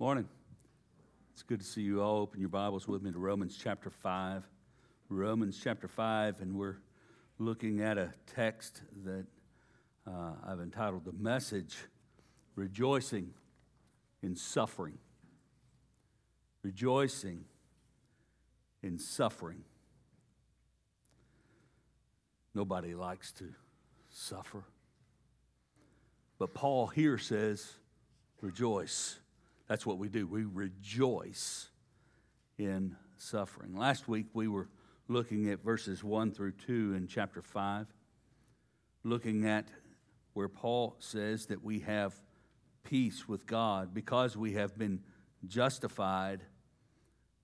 Morning. It's good to see you all. Open your Bibles with me to Romans chapter 5. Romans chapter 5, and we're looking at a text that uh, I've entitled The Message Rejoicing in Suffering. Rejoicing in Suffering. Nobody likes to suffer. But Paul here says, rejoice. That's what we do. We rejoice in suffering. Last week we were looking at verses 1 through 2 in chapter 5, looking at where Paul says that we have peace with God because we have been justified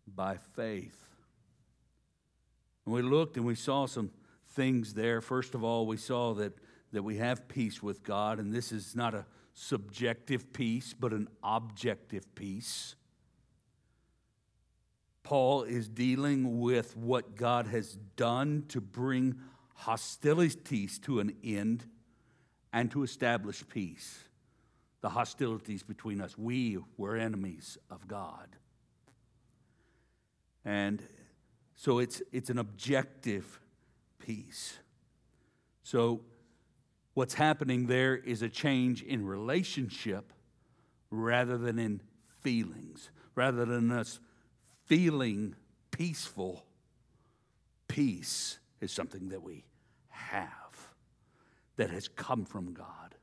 by faith. And we looked and we saw some things there. First of all, we saw that, that we have peace with God, and this is not a subjective peace, but an objective peace. Paul is dealing with what God has done to bring hostilities to an end and to establish peace. The hostilities between us. We were enemies of God. And so it's, it's an objective peace. So what's happening there is a change in relationship rather than in feelings, rather than us feeling peaceful. Peace is something that we have that has come from God.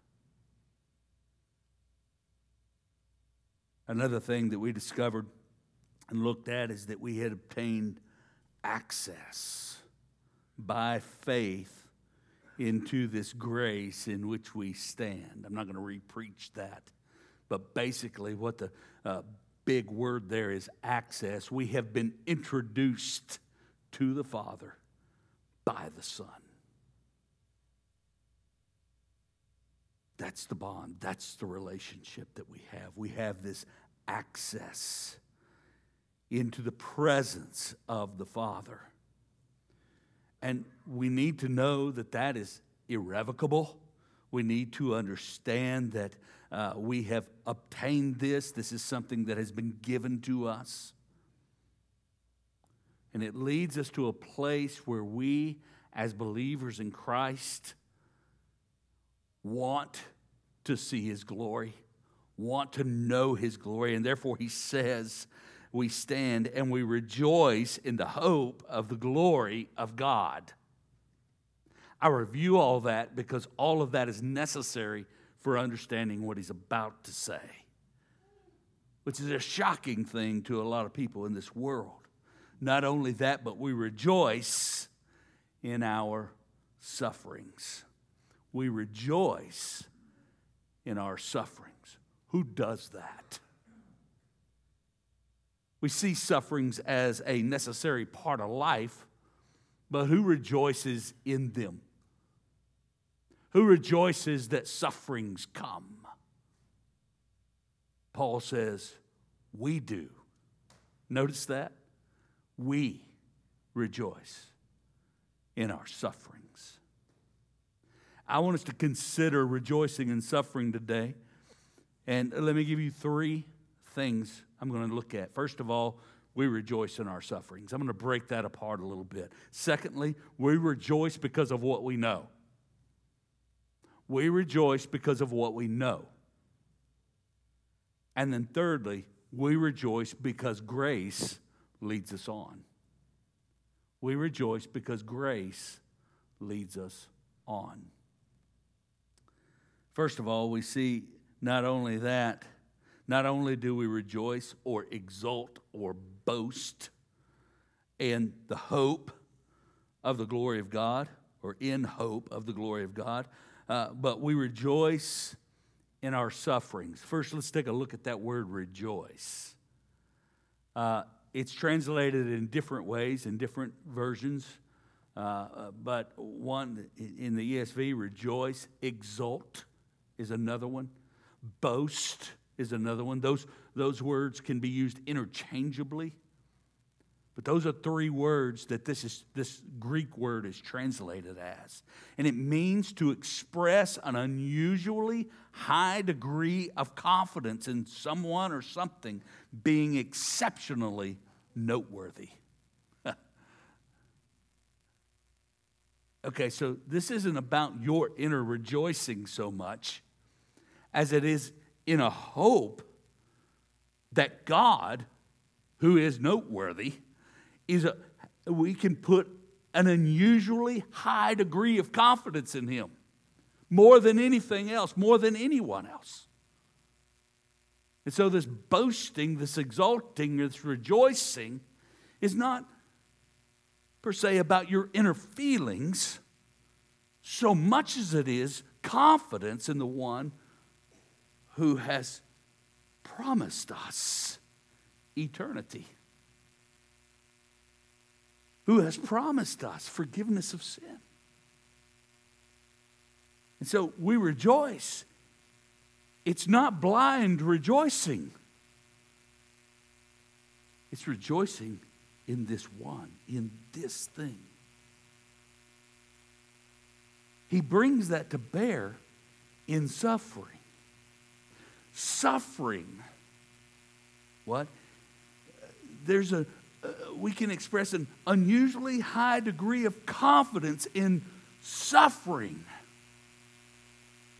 Another thing that we discovered and looked at is that we had obtained access by faith into this grace in which we stand. I'm not going to repreach that, but basically, what the uh, big word there is access. We have been introduced to the Father by the Son. That's the bond, that's the relationship that we have. We have this access into the presence of the Father. And we need to know that that is irrevocable. We need to understand that uh, we have obtained this. This is something that has been given to us. And it leads us to a place where we, as believers in Christ, want to see His glory, want to know His glory. And therefore, He says, we stand and we rejoice in the hope of the glory of God. I review all that because all of that is necessary for understanding what he's about to say, which is a shocking thing to a lot of people in this world. Not only that, but we rejoice in our sufferings. We rejoice in our sufferings. Who does that? We see sufferings as a necessary part of life, but who rejoices in them? Who rejoices that sufferings come? Paul says, We do. Notice that? We rejoice in our sufferings. I want us to consider rejoicing in suffering today. And let me give you three things I'm going to look at. First of all, we rejoice in our sufferings. I'm going to break that apart a little bit. Secondly, we rejoice because of what we know. We rejoice because of what we know. And then thirdly, we rejoice because grace leads us on. We rejoice because grace leads us on. First of all, we see not only that, not only do we rejoice or exult or boast in the hope of the glory of God, or in hope of the glory of God, uh, but we rejoice in our sufferings. First, let's take a look at that word rejoice. Uh, it's translated in different ways in different versions, uh, but one in the ESV, rejoice, exult is another one, boast is another one. Those, those words can be used interchangeably. But those are three words that this, is, this Greek word is translated as. And it means to express an unusually high degree of confidence in someone or something being exceptionally noteworthy. okay, so this isn't about your inner rejoicing so much as it is in a hope that God, who is noteworthy, is a, we can put an unusually high degree of confidence in him more than anything else, more than anyone else. And so, this boasting, this exalting, this rejoicing is not per se about your inner feelings so much as it is confidence in the one who has promised us eternity who has promised us forgiveness of sin. And so we rejoice. It's not blind rejoicing, it's rejoicing in this one, in this thing. He brings that to bear in suffering. Suffering. What? There's a, uh, we can express an unusually high degree of confidence in suffering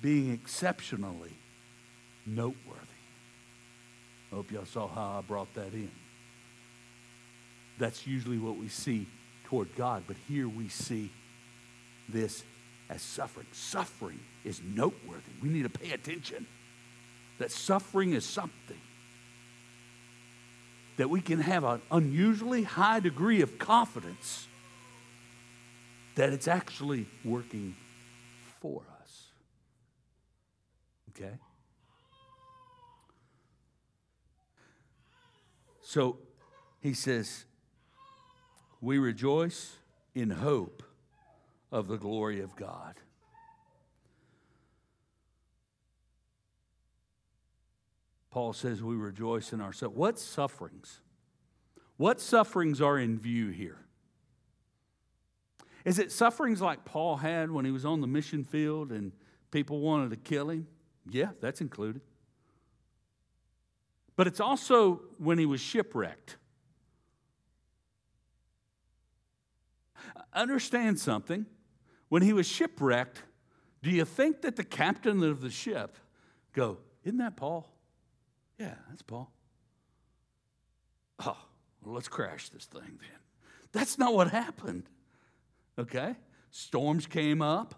being exceptionally noteworthy. I hope y'all saw how I brought that in. That's usually what we see toward God, but here we see this as suffering. Suffering is noteworthy. We need to pay attention that suffering is something that we can have an unusually high degree of confidence that it's actually working for us. Okay? So he says, We rejoice in hope of the glory of God. Paul says we rejoice in ourselves. What sufferings? What sufferings are in view here? Is it sufferings like Paul had when he was on the mission field and people wanted to kill him? Yeah, that's included. But it's also when he was shipwrecked. Understand something. When he was shipwrecked, do you think that the captain of the ship go, Isn't that Paul? Yeah, that's Paul. Oh, well, let's crash this thing then. That's not what happened. Okay? Storms came up,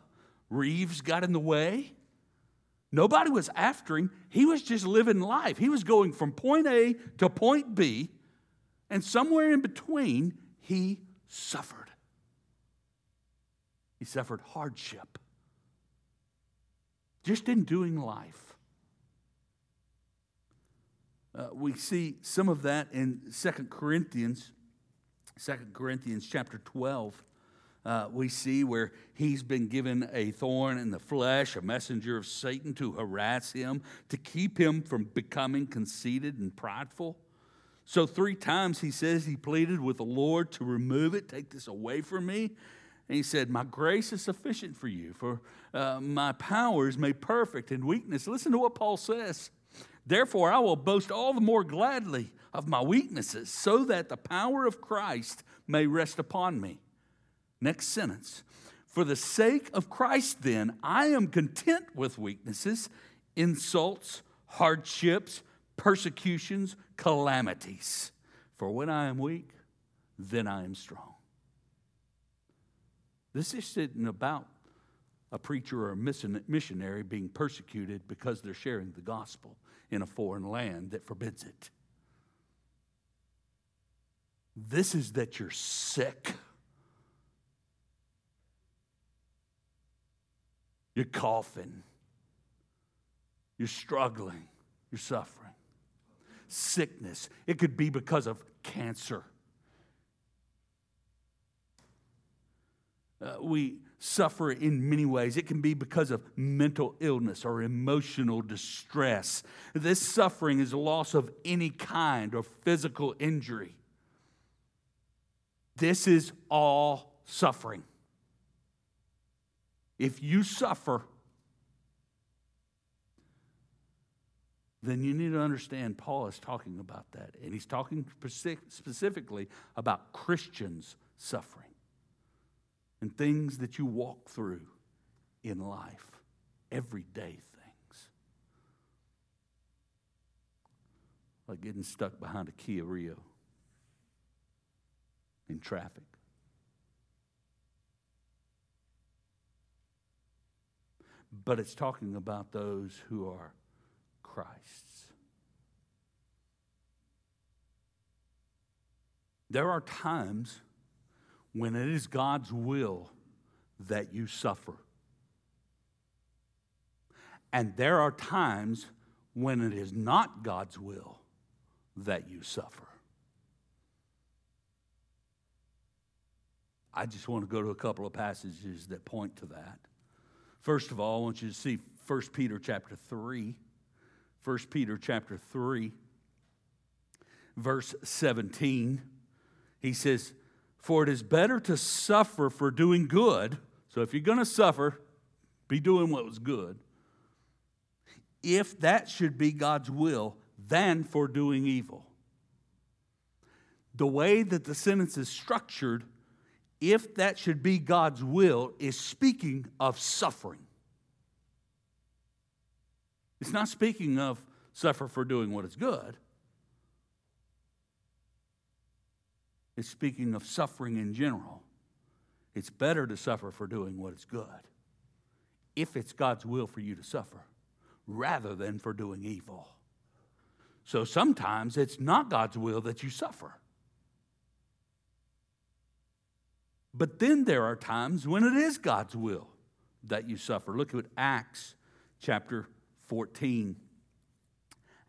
reefs got in the way. Nobody was after him. He was just living life. He was going from point A to point B, and somewhere in between, he suffered. He suffered hardship just in doing life. Uh, we see some of that in Second Corinthians, Second Corinthians chapter 12. Uh, we see where he's been given a thorn in the flesh, a messenger of Satan to harass him, to keep him from becoming conceited and prideful. So, three times he says he pleaded with the Lord to remove it, take this away from me. And he said, My grace is sufficient for you, for uh, my power is made perfect in weakness. Listen to what Paul says. Therefore, I will boast all the more gladly of my weaknesses, so that the power of Christ may rest upon me. Next sentence. For the sake of Christ, then, I am content with weaknesses, insults, hardships, persecutions, calamities. For when I am weak, then I am strong. This isn't about a preacher or a missionary being persecuted because they're sharing the gospel in a foreign land that forbids it. This is that you're sick. You're coughing. You're struggling. You're suffering. Sickness. It could be because of cancer. Uh, we suffer in many ways. It can be because of mental illness or emotional distress. This suffering is a loss of any kind or physical injury. This is all suffering. If you suffer, then you need to understand Paul is talking about that. And he's talking specifically about Christians suffering and things that you walk through in life, everyday things. Like getting stuck behind a Kia Rio in traffic. But it's talking about those who are Christ's. There are times when it is God's will that you suffer. And there are times when it is not God's will that you suffer. I just want to go to a couple of passages that point to that. First of all, I want you to see 1 Peter chapter 3. 1 Peter chapter 3, verse 17. He says, For it is better to suffer for doing good. So if you're going to suffer, be doing what was good. If that should be God's will, than for doing evil. The way that the sentence is structured, if that should be God's will, is speaking of suffering. It's not speaking of suffer for doing what is good. It's speaking of suffering in general. It's better to suffer for doing what is good if it's God's will for you to suffer rather than for doing evil. So sometimes it's not God's will that you suffer. But then there are times when it is God's will that you suffer. Look at Acts chapter 14.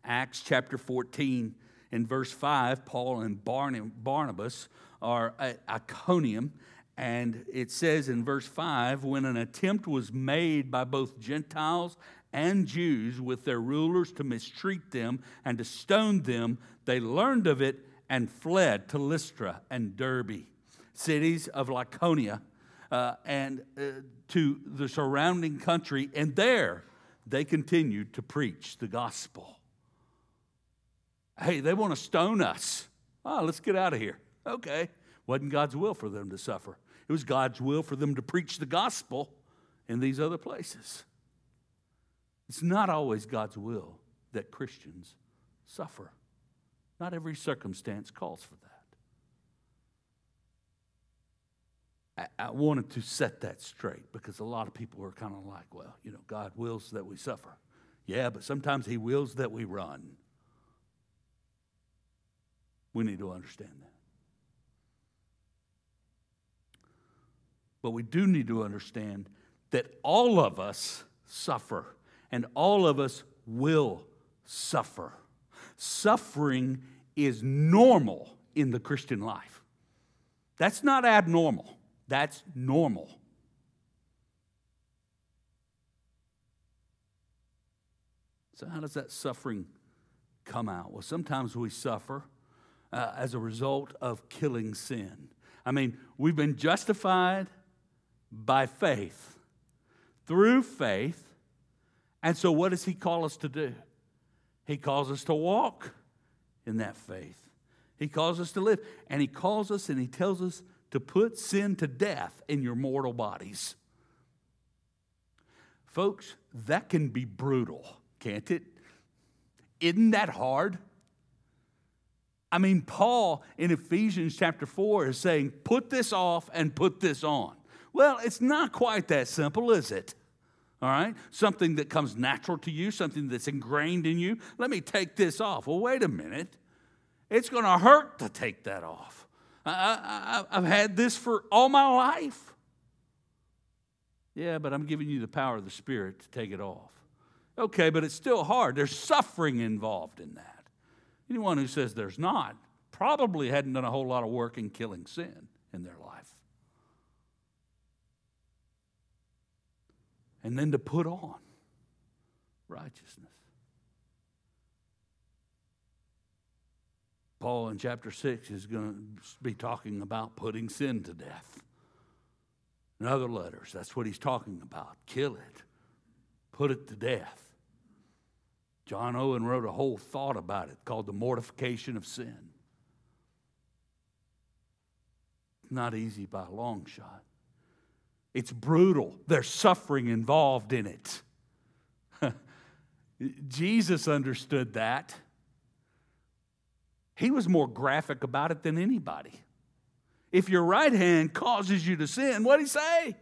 Acts chapter 14 in verse 5, Paul and Barnabas are at Iconium. And it says in verse 5 when an attempt was made by both Gentiles and Jews with their rulers to mistreat them and to stone them, they learned of it and fled to Lystra and Derbe, cities of Lycaonia, uh, and uh, to the surrounding country. And there they continued to preach the gospel. Hey, they want to stone us. Oh, let's get out of here. Okay. Wasn't God's will for them to suffer, it was God's will for them to preach the gospel in these other places. It's not always God's will that Christians suffer. Not every circumstance calls for that. I, I wanted to set that straight because a lot of people are kind of like, well, you know, God wills that we suffer. Yeah, but sometimes He wills that we run. We need to understand that. But we do need to understand that all of us suffer and all of us will suffer. Suffering is normal in the Christian life. That's not abnormal, that's normal. So, how does that suffering come out? Well, sometimes we suffer uh, as a result of killing sin. I mean, we've been justified by faith. Through faith, and so, what does he call us to do? He calls us to walk in that faith. He calls us to live. And he calls us and he tells us to put sin to death in your mortal bodies. Folks, that can be brutal, can't it? Isn't that hard? I mean, Paul in Ephesians chapter 4 is saying, put this off and put this on. Well, it's not quite that simple, is it? all right? Something that comes natural to you, something that's ingrained in you. Let me take this off. Well, wait a minute. It's going to hurt to take that off. I, have had this for all my life. Yeah, but I'm giving you the power of the Spirit to take it off. Okay, but it's still hard. There's suffering involved in that. Anyone who says there's not probably hadn't done a whole lot of work in killing sin in their life. and then to put on righteousness. Paul in chapter 6 is going to be talking about putting sin to death. In other letters, that's what he's talking about. Kill it, put it to death. John Owen wrote a whole thought about it called the mortification of sin. Not easy by a long shot. It's brutal. There's suffering involved in it. Jesus understood that. He was more graphic about it than anybody. If your right hand causes you to sin, what did he say?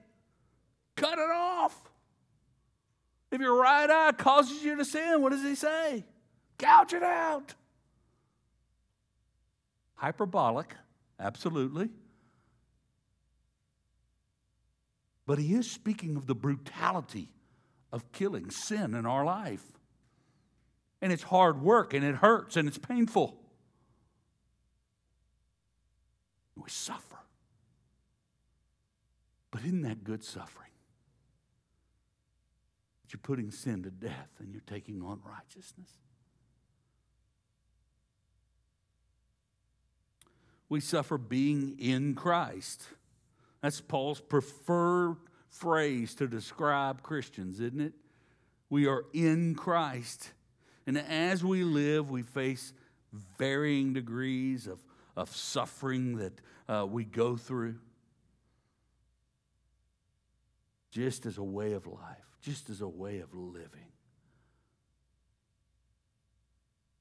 Cut it off. If your right eye causes you to sin, what does he say? Gouge it out. Hyperbolic, absolutely. But he is speaking of the brutality of killing sin in our life. And it's hard work and it hurts and it's painful. We suffer. But isn't that good suffering? You're putting sin to death and you're taking on righteousness. We suffer being in Christ. That's Paul's preferred phrase to describe Christians, isn't it? We are in Christ. And as we live, we face varying degrees of, of suffering that uh, we go through. Just as a way of life, just as a way of living,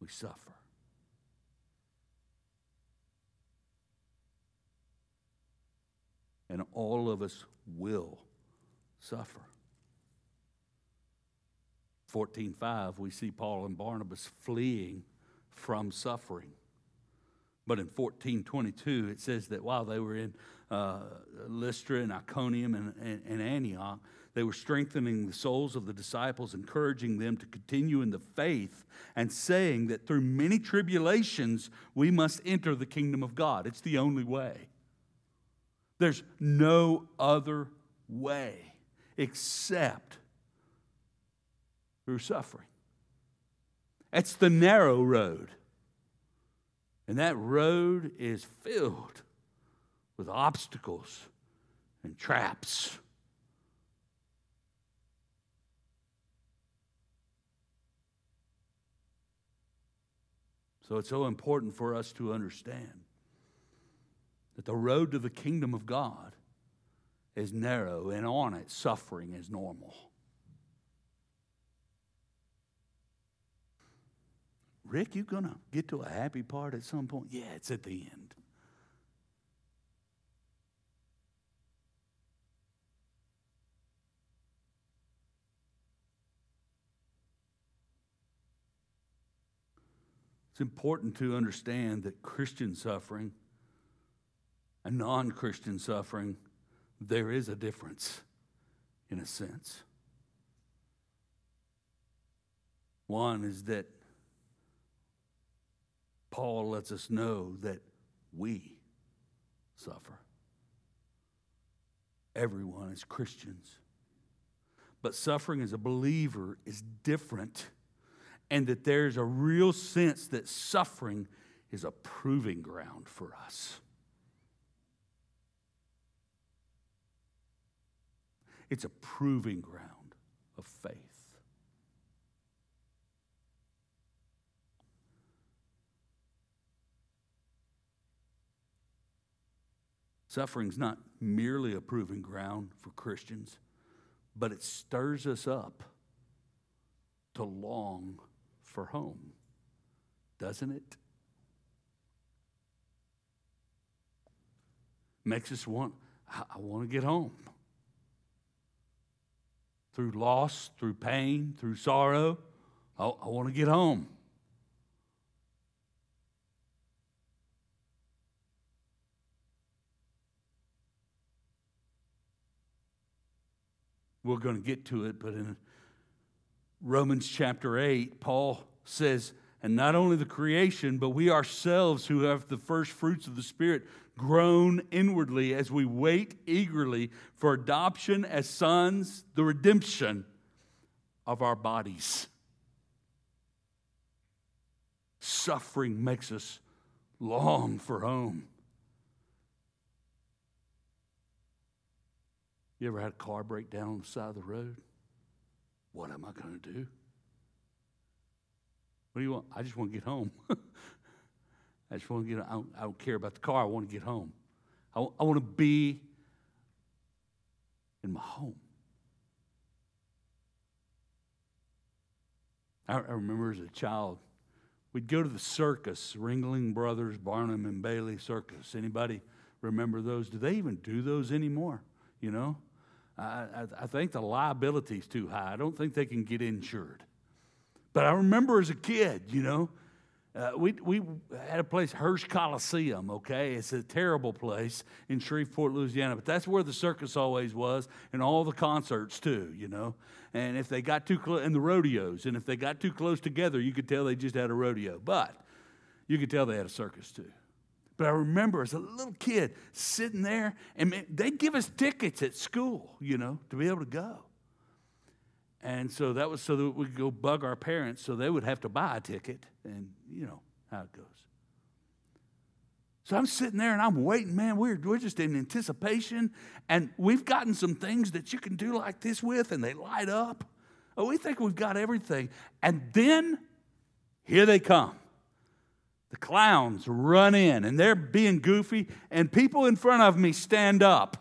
we suffer. And all of us will suffer. 14:5 we see Paul and Barnabas fleeing from suffering. But in 1422 it says that while they were in uh, Lystra and Iconium and, and, and Antioch, they were strengthening the souls of the disciples, encouraging them to continue in the faith, and saying that through many tribulations we must enter the kingdom of God. It's the only way. There's no other way except through suffering. It's the narrow road. And that road is filled with obstacles and traps. So it's so important for us to understand that the road to the kingdom of God is narrow, and on it, suffering is normal. Rick, you gonna get to a happy part at some point? Yeah, it's at the end. It's important to understand that Christian suffering and non Christian suffering there is a difference in a sense. One is that Paul lets us know that we suffer. Everyone is Christians. But suffering as a believer is different, and that there's a real sense that suffering is a proving ground for us. It's a proving ground of faith. Suffering's not merely a proving ground for Christians, but it stirs us up to long for home, doesn't it? Makes us want, I want to get home through loss, through pain, through sorrow. I, I want to get home. We're going to get to it, but in Romans chapter 8, Paul says, and not only the creation, but we ourselves who have the first fruits of the Spirit groan inwardly as we wait eagerly for adoption as sons, the redemption of our bodies. Suffering makes us long for home. You ever had a car break down on the side of the road? What am I going to do? What do you want? I just want to get home. I just want to get. I don't, I don't care about the car. I want to get home. I, I want to be in my home. I, I remember as a child, we'd go to the circus, Ringling Brothers, Barnum and Bailey Circus. Anybody remember those? Do they even do those anymore? You know, I, I, think the liability is too high. I don't think they can get insured. But I remember as a kid, you know, uh, we, we had a place, Hirsch Coliseum, okay? It's a terrible place in Shreveport, Louisiana, but that's where the circus always was and all the concerts too, you know? And if they got too close, and the rodeos, and if they got too close together, you could tell they just had a rodeo. But you could tell they had a circus too. But I remember as a little kid sitting there, and they'd give us tickets at school, you know, to be able to go. And so that was so that we could go bug our parents so they would have to buy a ticket. And you know how it goes. So I'm sitting there and I'm waiting, man. We're, we're just in anticipation. And we've gotten some things that you can do like this with, and they light up. Oh, we think we've got everything. And then here they come. The clowns run in and they're being goofy, and people in front of me stand up.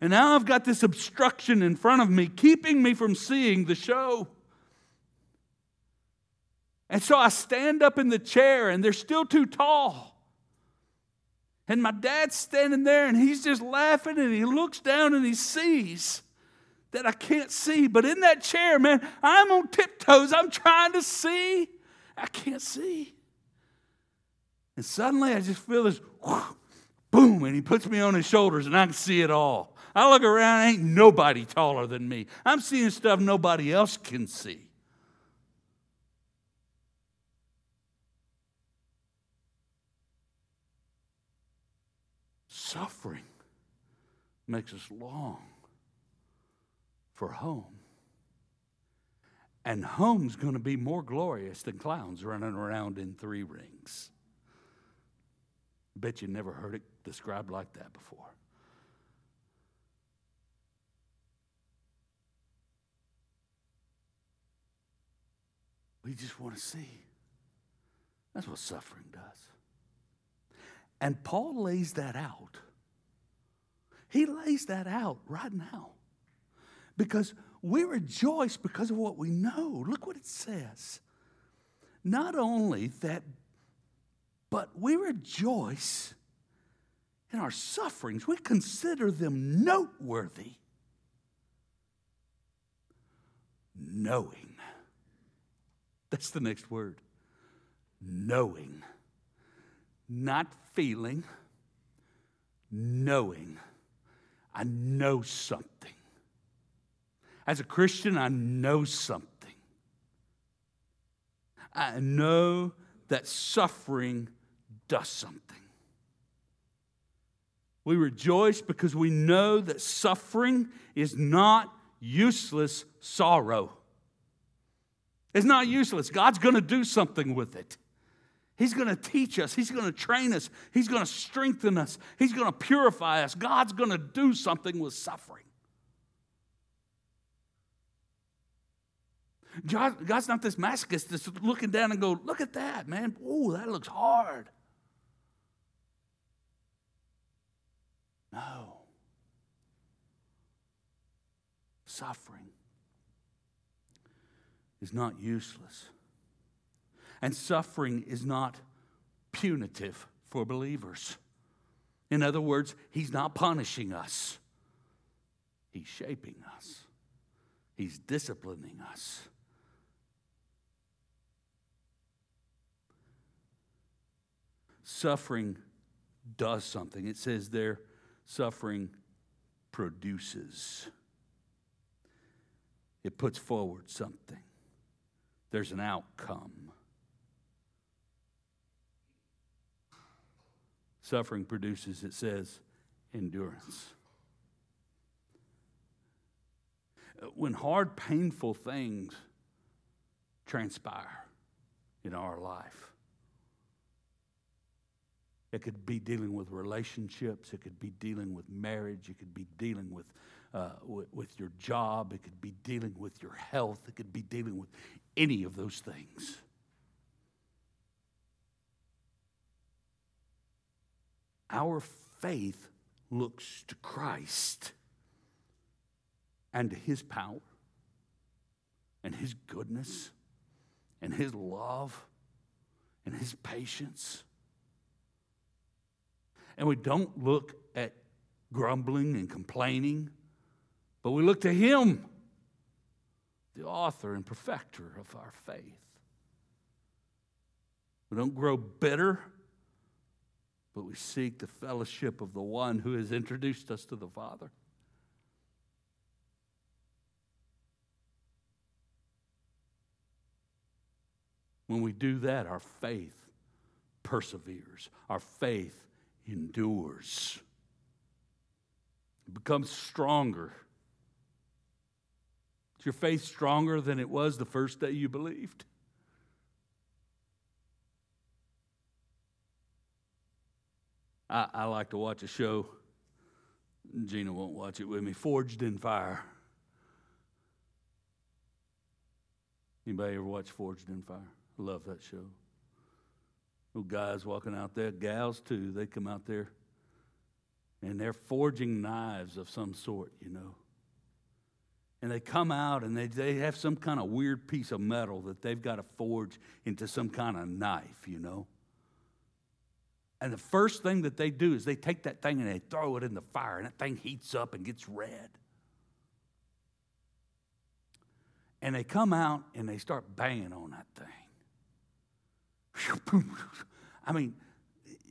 And now I've got this obstruction in front of me, keeping me from seeing the show. And so I stand up in the chair, and they're still too tall. And my dad's standing there, and he's just laughing, and he looks down and he sees that I can't see. But in that chair, man, I'm on tiptoes. I'm trying to see. I can't see. And suddenly I just feel this whoosh, boom, and he puts me on his shoulders, and I can see it all. I look around, ain't nobody taller than me. I'm seeing stuff nobody else can see. Suffering makes us long for home. And home's going to be more glorious than clowns running around in three rings. Bet you never heard it described like that before. We just want to see. That's what suffering does. And Paul lays that out. He lays that out right now. Because we rejoice because of what we know. Look what it says. Not only that, but we rejoice in our sufferings. We consider them noteworthy. Knowing that's the next word. Knowing. Not feeling, knowing. I know something. As a Christian, I know something. I know that suffering does something. We rejoice because we know that suffering is not useless sorrow. It's not useless. God's going to do something with it. He's going to teach us. He's going to train us. He's going to strengthen us. He's going to purify us. God's going to do something with suffering. God, God's not this masochist that's looking down and go, look at that, man. Oh, that looks hard. No. Suffering is not useless. And suffering is not punitive for believers. In other words, He's not punishing us, He's shaping us, He's disciplining us. Suffering does something. It says there, suffering produces. It puts forward something there's an outcome. Suffering produces, it says, endurance. When hard, painful things transpire in our life, It could be dealing with relationships. It could be dealing with marriage. It could be dealing with, uh, with, your job. It could be dealing with your health. It could be dealing with any of those things. Our faith looks to Christ and to his power and his goodness and his love and his patience. And we don't look at grumbling and complaining, but we look to him, the author and perfecter of our faith. We don't grow bitter, but we seek the fellowship of the one who has introduced us to the Father. When we do that, our faith perseveres, our faith endures, it becomes stronger. Is your faith stronger than it was the first day you believed? I, I like to watch a show. Gina won't watch it with me. Forged in Fire. Anybody ever watch Forged in Fire? Love that show. Little guys walking out there, gals too, they come out there and they're forging knives of some sort, you know. And they come out and they, they have some kind of weird piece of metal that they've got to forge into some kind of knife, you know. And the first thing that they do is they take that thing and they throw it in the fire, and that thing heats up and gets red. And they come out and they start banging on that thing. I mean,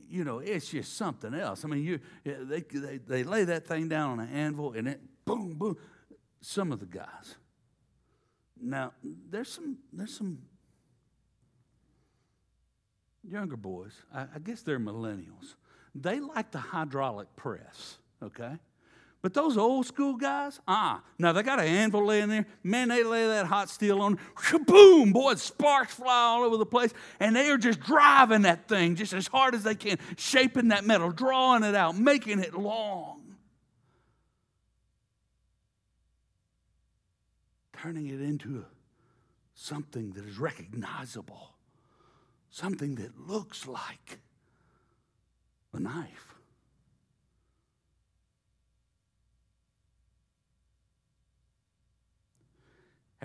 you know, it's just something else. I mean, you they, they, they lay that thing down on an anvil and it boom, boom. Some of the guys. Now, there's some there's some younger boys, I, I guess they're millennials. They like the hydraulic press, okay? But those old school guys, ah, now they got an anvil laying there. Man, they lay that hot steel on, boom, boy, sparks fly all over the place. And they are just driving that thing just as hard as they can, shaping that metal, drawing it out, making it long. Turning it into something that is recognizable, something that looks like a knife.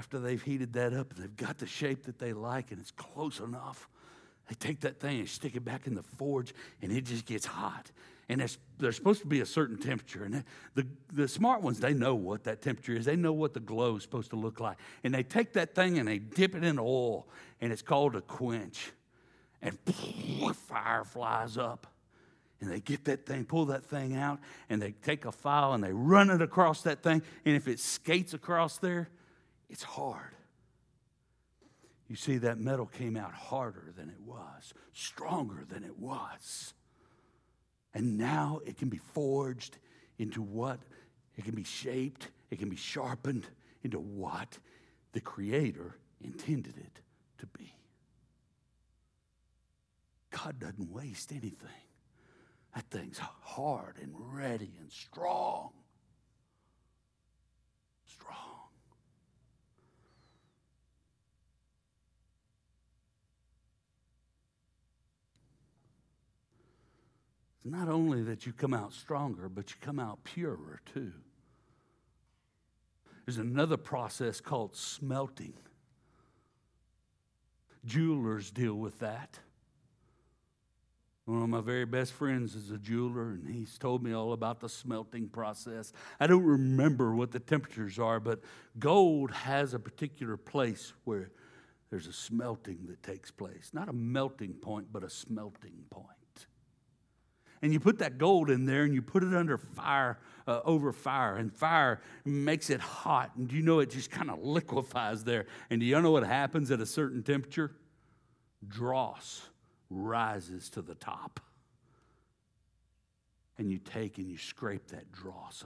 After they've heated that up and they've got the shape that they like and it's close enough, they take that thing and stick it back in the forge and it just gets hot. And there's supposed to be a certain temperature. And the, the smart ones, they know what that temperature is. They know what the glow is supposed to look like. And they take that thing and they dip it in oil, and it's called a quench. And fire flies up. And they get that thing, pull that thing out, and they take a file and they run it across that thing. And if it skates across there, it's hard. You see, that metal came out harder than it was, stronger than it was. And now it can be forged into what? It can be shaped, it can be sharpened into what the Creator intended it to be. God doesn't waste anything. That thing's hard and ready and strong. It's not only that you come out stronger, but you come out purer too. There's another process called smelting. Jewelers deal with that. One of my very best friends is a jeweler, and he's told me all about the smelting process. I don't remember what the temperatures are, but gold has a particular place where there's a smelting that takes place. Not a melting point, but a smelting point and you put that gold in there and you put it under fire, uh, over fire, and fire makes it hot. And you know it just kind of liquefies there? And do you know what happens at a certain temperature? Dross rises to the top. And you take and you scrape that dross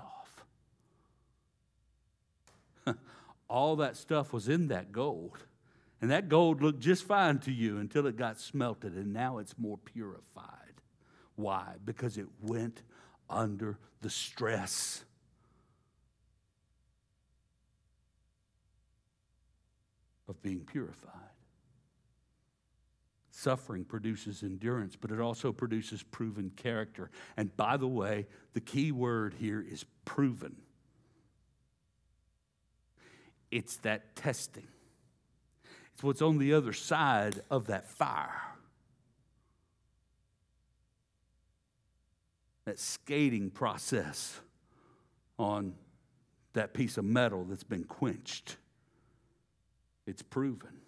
off. All that stuff was in that gold. And that gold looked just fine to you until it got smelted, and now it's more purified. Why? Because it went under the stress. Of being purified. Suffering produces endurance, but it also produces proven character. And by the way, the key word here is proven. It's that testing, it's what's on the other side of that fire. That skating process on that piece of metal that's been quenched. It's proven.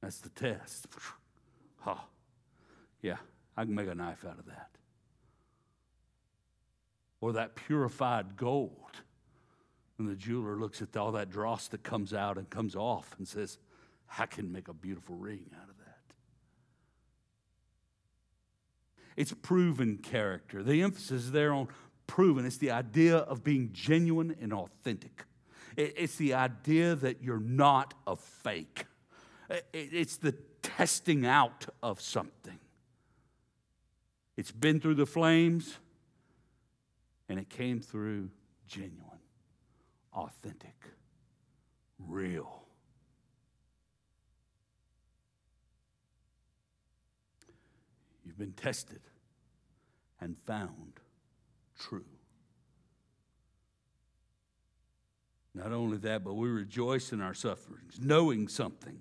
That's the test. Huh. Yeah, I can make a knife out of that. Or that purified gold. And the jeweler looks at all that dross that comes out and comes off and says, I can make a beautiful ring out of that. It's proven character. The emphasis is there on proven. It's the idea of being genuine and authentic. It's the idea that you're not a fake. It's the testing out of something. It's been through the flames and it came through genuine, authentic, real. You've been tested and found true. Not only that, but we rejoice in our sufferings, knowing something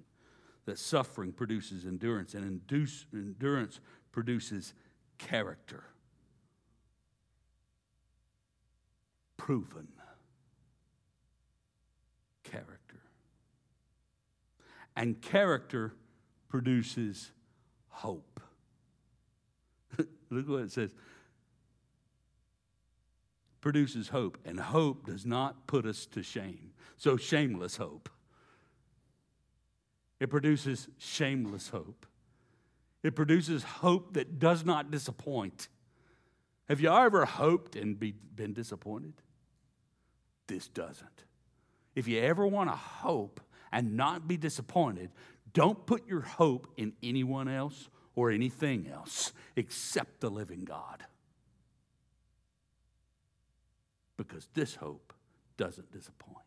that suffering produces endurance, and induce, endurance produces character. Proven character. And character produces hope. Look what it says produces hope, and hope does not put us to shame. So, shameless hope. It produces shameless hope. It produces hope that does not disappoint. Have you ever hoped and be, been disappointed? This doesn't. If you ever want to hope and not be disappointed, don't put your hope in anyone else or anything else except the living God. Because this hope doesn't disappoint.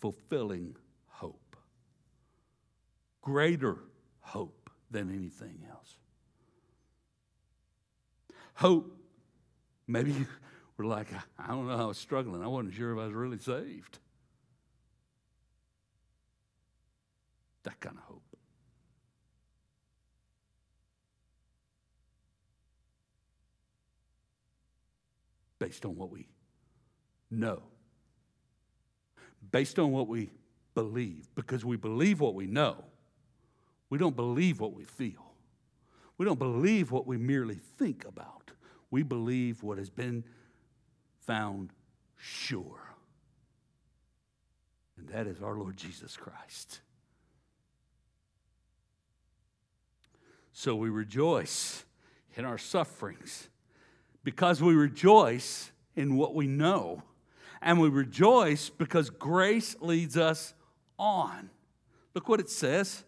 fulfilling hope, greater hope than anything else. Hope, maybe we're like, I don't know, I was struggling. I wasn't sure if I was really saved. That kind of hope. Based on what we know based on what we believe, because we believe what we know. We don't believe what we feel. We don't believe what we merely think about. We believe what has been found sure. And that is our Lord Jesus Christ. So we rejoice in our sufferings because we rejoice in what we know and we rejoice because grace leads us on. Look what it says.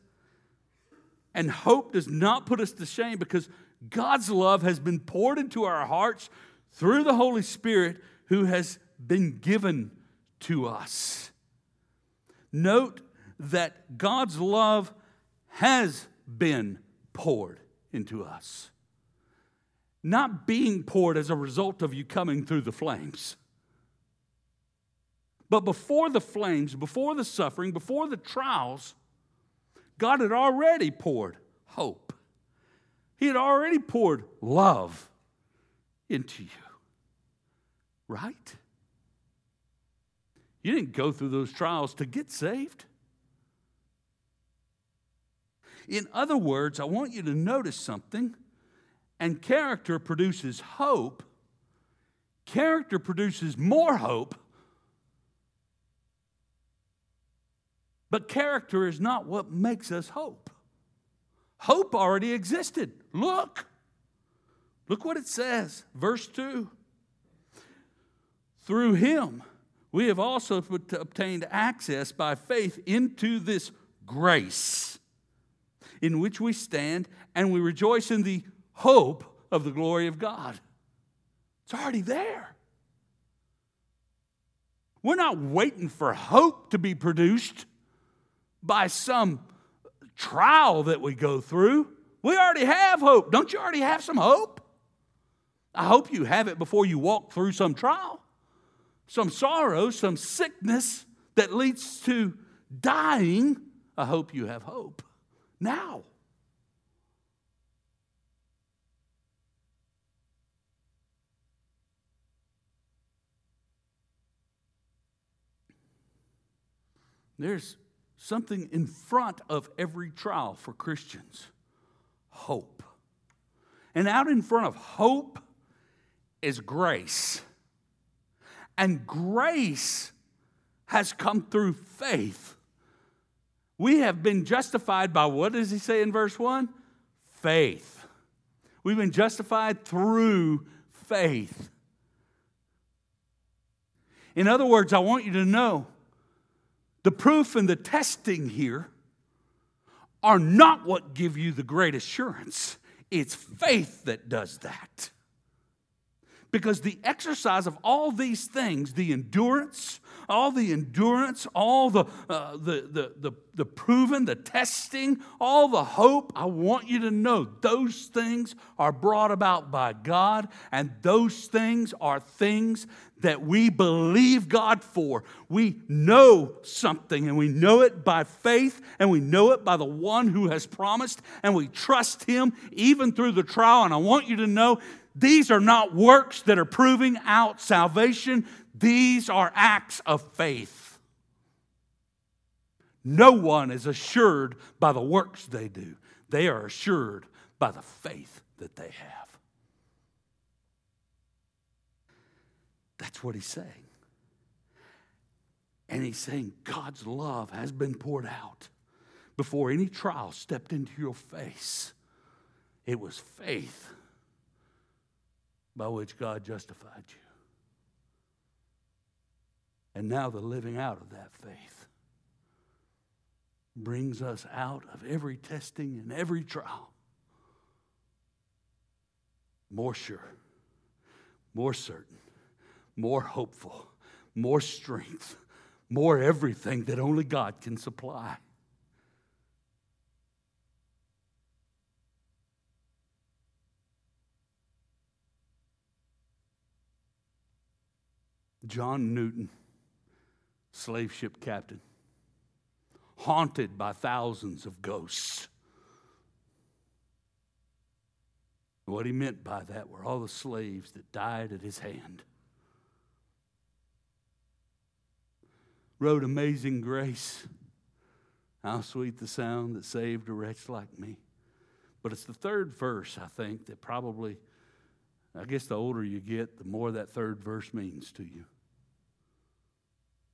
And hope does not put us to shame because God's love has been poured into our hearts through the Holy Spirit who has been given to us. Note that God's love has been poured into us, not being poured as a result of you coming through the flames. But before the flames, before the suffering, before the trials, God had already poured hope. He had already poured love into you. Right? You didn't go through those trials to get saved. In other words, I want you to notice something. And character produces hope. Character produces more hope But character is not what makes us hope. Hope already existed. Look. Look what it says. Verse 2 Through him, we have also obtained access by faith into this grace in which we stand and we rejoice in the hope of the glory of God. It's already there. We're not waiting for hope to be produced by some trial that we go through. We already have hope. Don't you already have some hope? I hope you have it before you walk through some trial, some sorrow, some sickness that leads to dying. I hope you have hope now. There's something in front of every trial for Christians hope. And out in front of hope is grace. And grace has come through faith. We have been justified by what does he say in verse 1? Faith. We've been justified through faith. In other words, I want you to know the proof and the testing here are not what give you the great assurance. It's faith that does that. Because the exercise of all these things, the endurance, all the endurance, all the, uh, the, the, the, the proven, the testing, all the hope, I want you to know those things are brought about by God, and those things are things that we believe God for. We know something, and we know it by faith, and we know it by the one who has promised, and we trust Him even through the trial. And I want you to know these are not works that are proving out salvation. These are acts of faith. No one is assured by the works they do, they are assured by the faith that they have. That's what he's saying. And he's saying God's love has been poured out before any trial stepped into your face. It was faith by which God justified you. And now the living out of that faith brings us out of every testing and every trial more sure, more certain, more hopeful, more strength, more everything that only God can supply. John Newton slave ship captain, haunted by thousands of ghosts. What he meant by that were all the slaves that died at his hand. Wrote Amazing Grace. How sweet the sound that saved a wretch like me. But it's the third verse, I think, that probably, I guess the older you get, the more that third verse means to you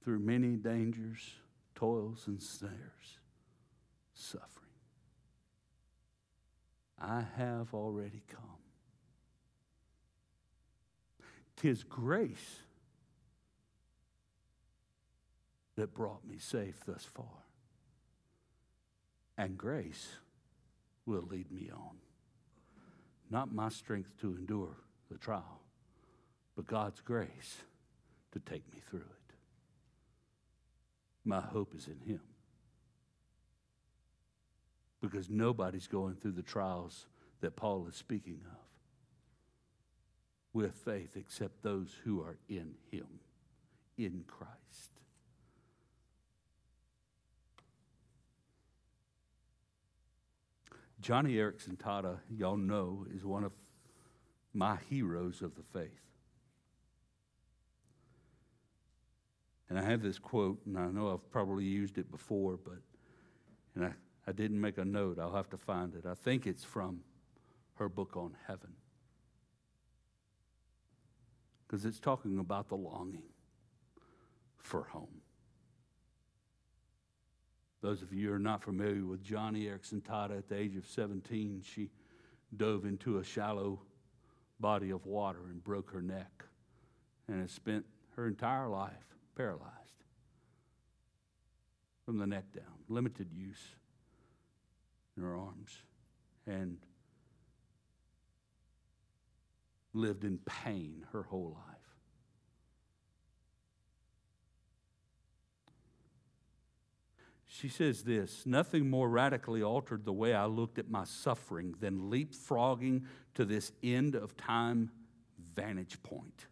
through many dangers, toils, and snares, suffering. I have already come. Tis grace that brought me safe thus far. And grace will lead me on. Not my strength to endure the trial, but God's grace to take me through it. My hope is in Him. Because nobody's going through the trials that Paul is speaking of with faith except those who are in Him, in Christ. Joni Eareckson Tada, y'all know, is one of my heroes of the faith. And I have this quote, and I know I've probably used it before, but and I, I didn't make a note. I'll have to find it. I think it's from her book on heaven. Because it's talking about the longing for home. Those of you who are not familiar with Joni Eareckson Tada, at the age of 17, she dove into a shallow body of water and broke her neck and has spent her entire life paralyzed from the neck down, limited use in her arms, and lived in pain her whole life. She says this Nothing more radically altered the way I looked at my suffering than leapfrogging to this end of time vantage point.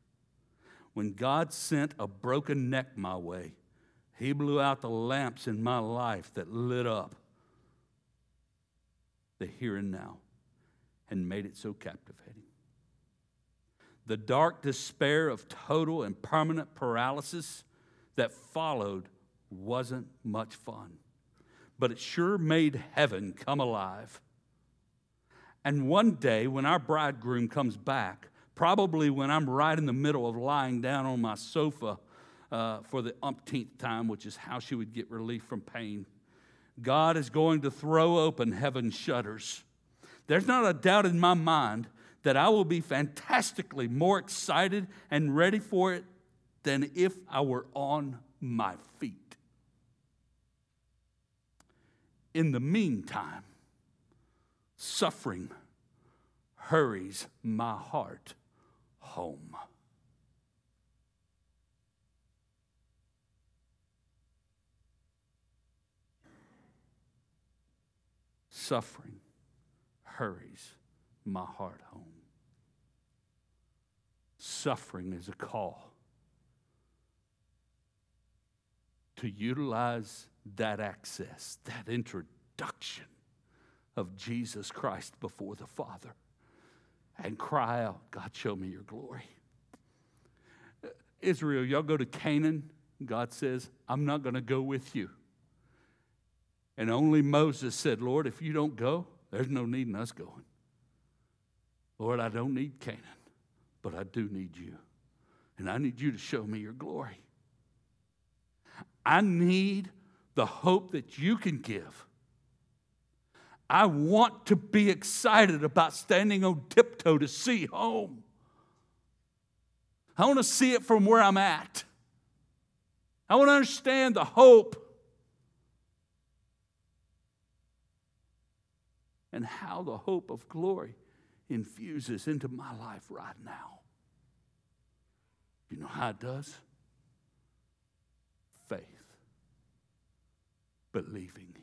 When God sent a broken neck my way, He blew out the lamps in my life that lit up the here and now and made it so captivating. The dark despair of total and permanent paralysis that followed wasn't much fun, but it sure made heaven come alive. And one day, when our bridegroom comes back, probably when I'm right in the middle of lying down on my sofa uh, for the umpteenth time, which is how she would get relief from pain, God is going to throw open heaven's shutters. There's not a doubt in my mind that I will be fantastically more excited and ready for it than if I were on my feet. In the meantime, suffering hurries my heart home. Suffering hurries my heart home. Suffering is a call to utilize that access, that introduction of Jesus Christ before the Father and cry out, God, show me your glory. Israel, y'all go to Canaan. God says, I'm not going to go with you. And only Moses said, Lord, if you don't go, there's no need in us going. Lord, I don't need Canaan, but I do need you. And I need you to show me your glory. I need the hope that you can give. I want to be excited about standing on tiptoe to see home. I want to see it from where I'm at. I want to understand the hope and how the hope of glory infuses into my life right now. You know how it does? Faith, believing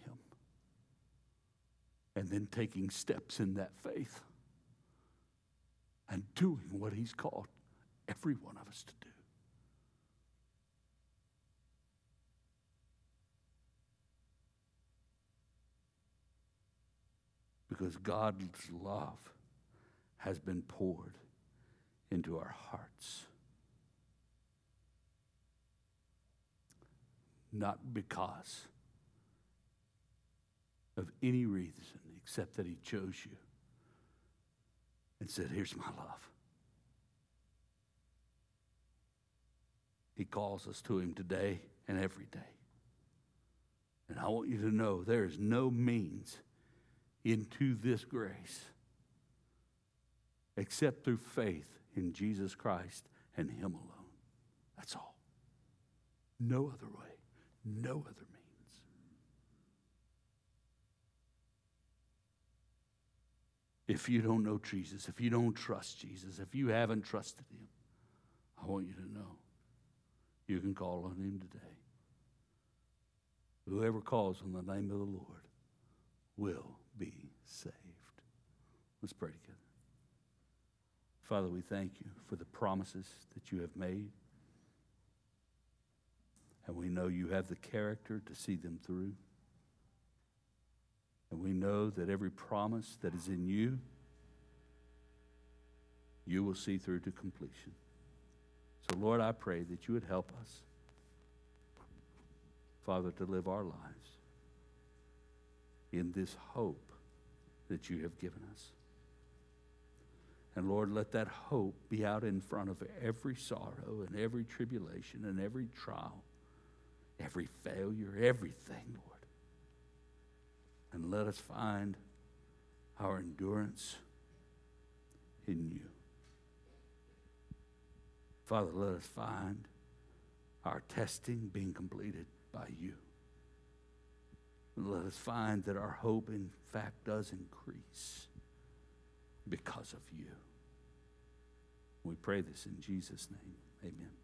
and then taking steps in that faith and doing what He's called every one of us to do. Because God's love has been poured into our hearts. Not because of any reason except that He chose you and said, Here's my love. He calls us to Him today and every day. And I want you to know there is no means into this grace except through faith in Jesus Christ and Him alone. That's all. No other way, no other if you don't know Jesus, if you don't trust Jesus, if you haven't trusted him, I want you to know you can call on him today. Whoever calls on the name of the Lord will be saved. Let's pray together. Father, we thank you for the promises that you have made. And we know you have the character to see them through. And we know that every promise that is in you, you will see through to completion. So, Lord, I pray that you would help us, Father, to live our lives in this hope that you have given us. And Lord, let that hope be out in front of every sorrow and every tribulation and every trial, every failure, everything, Lord and let us find our endurance in you. Father, let us find our testing being completed by you. Let us find that our hope, in fact, does increase because of you. We pray this in Jesus' name. Amen.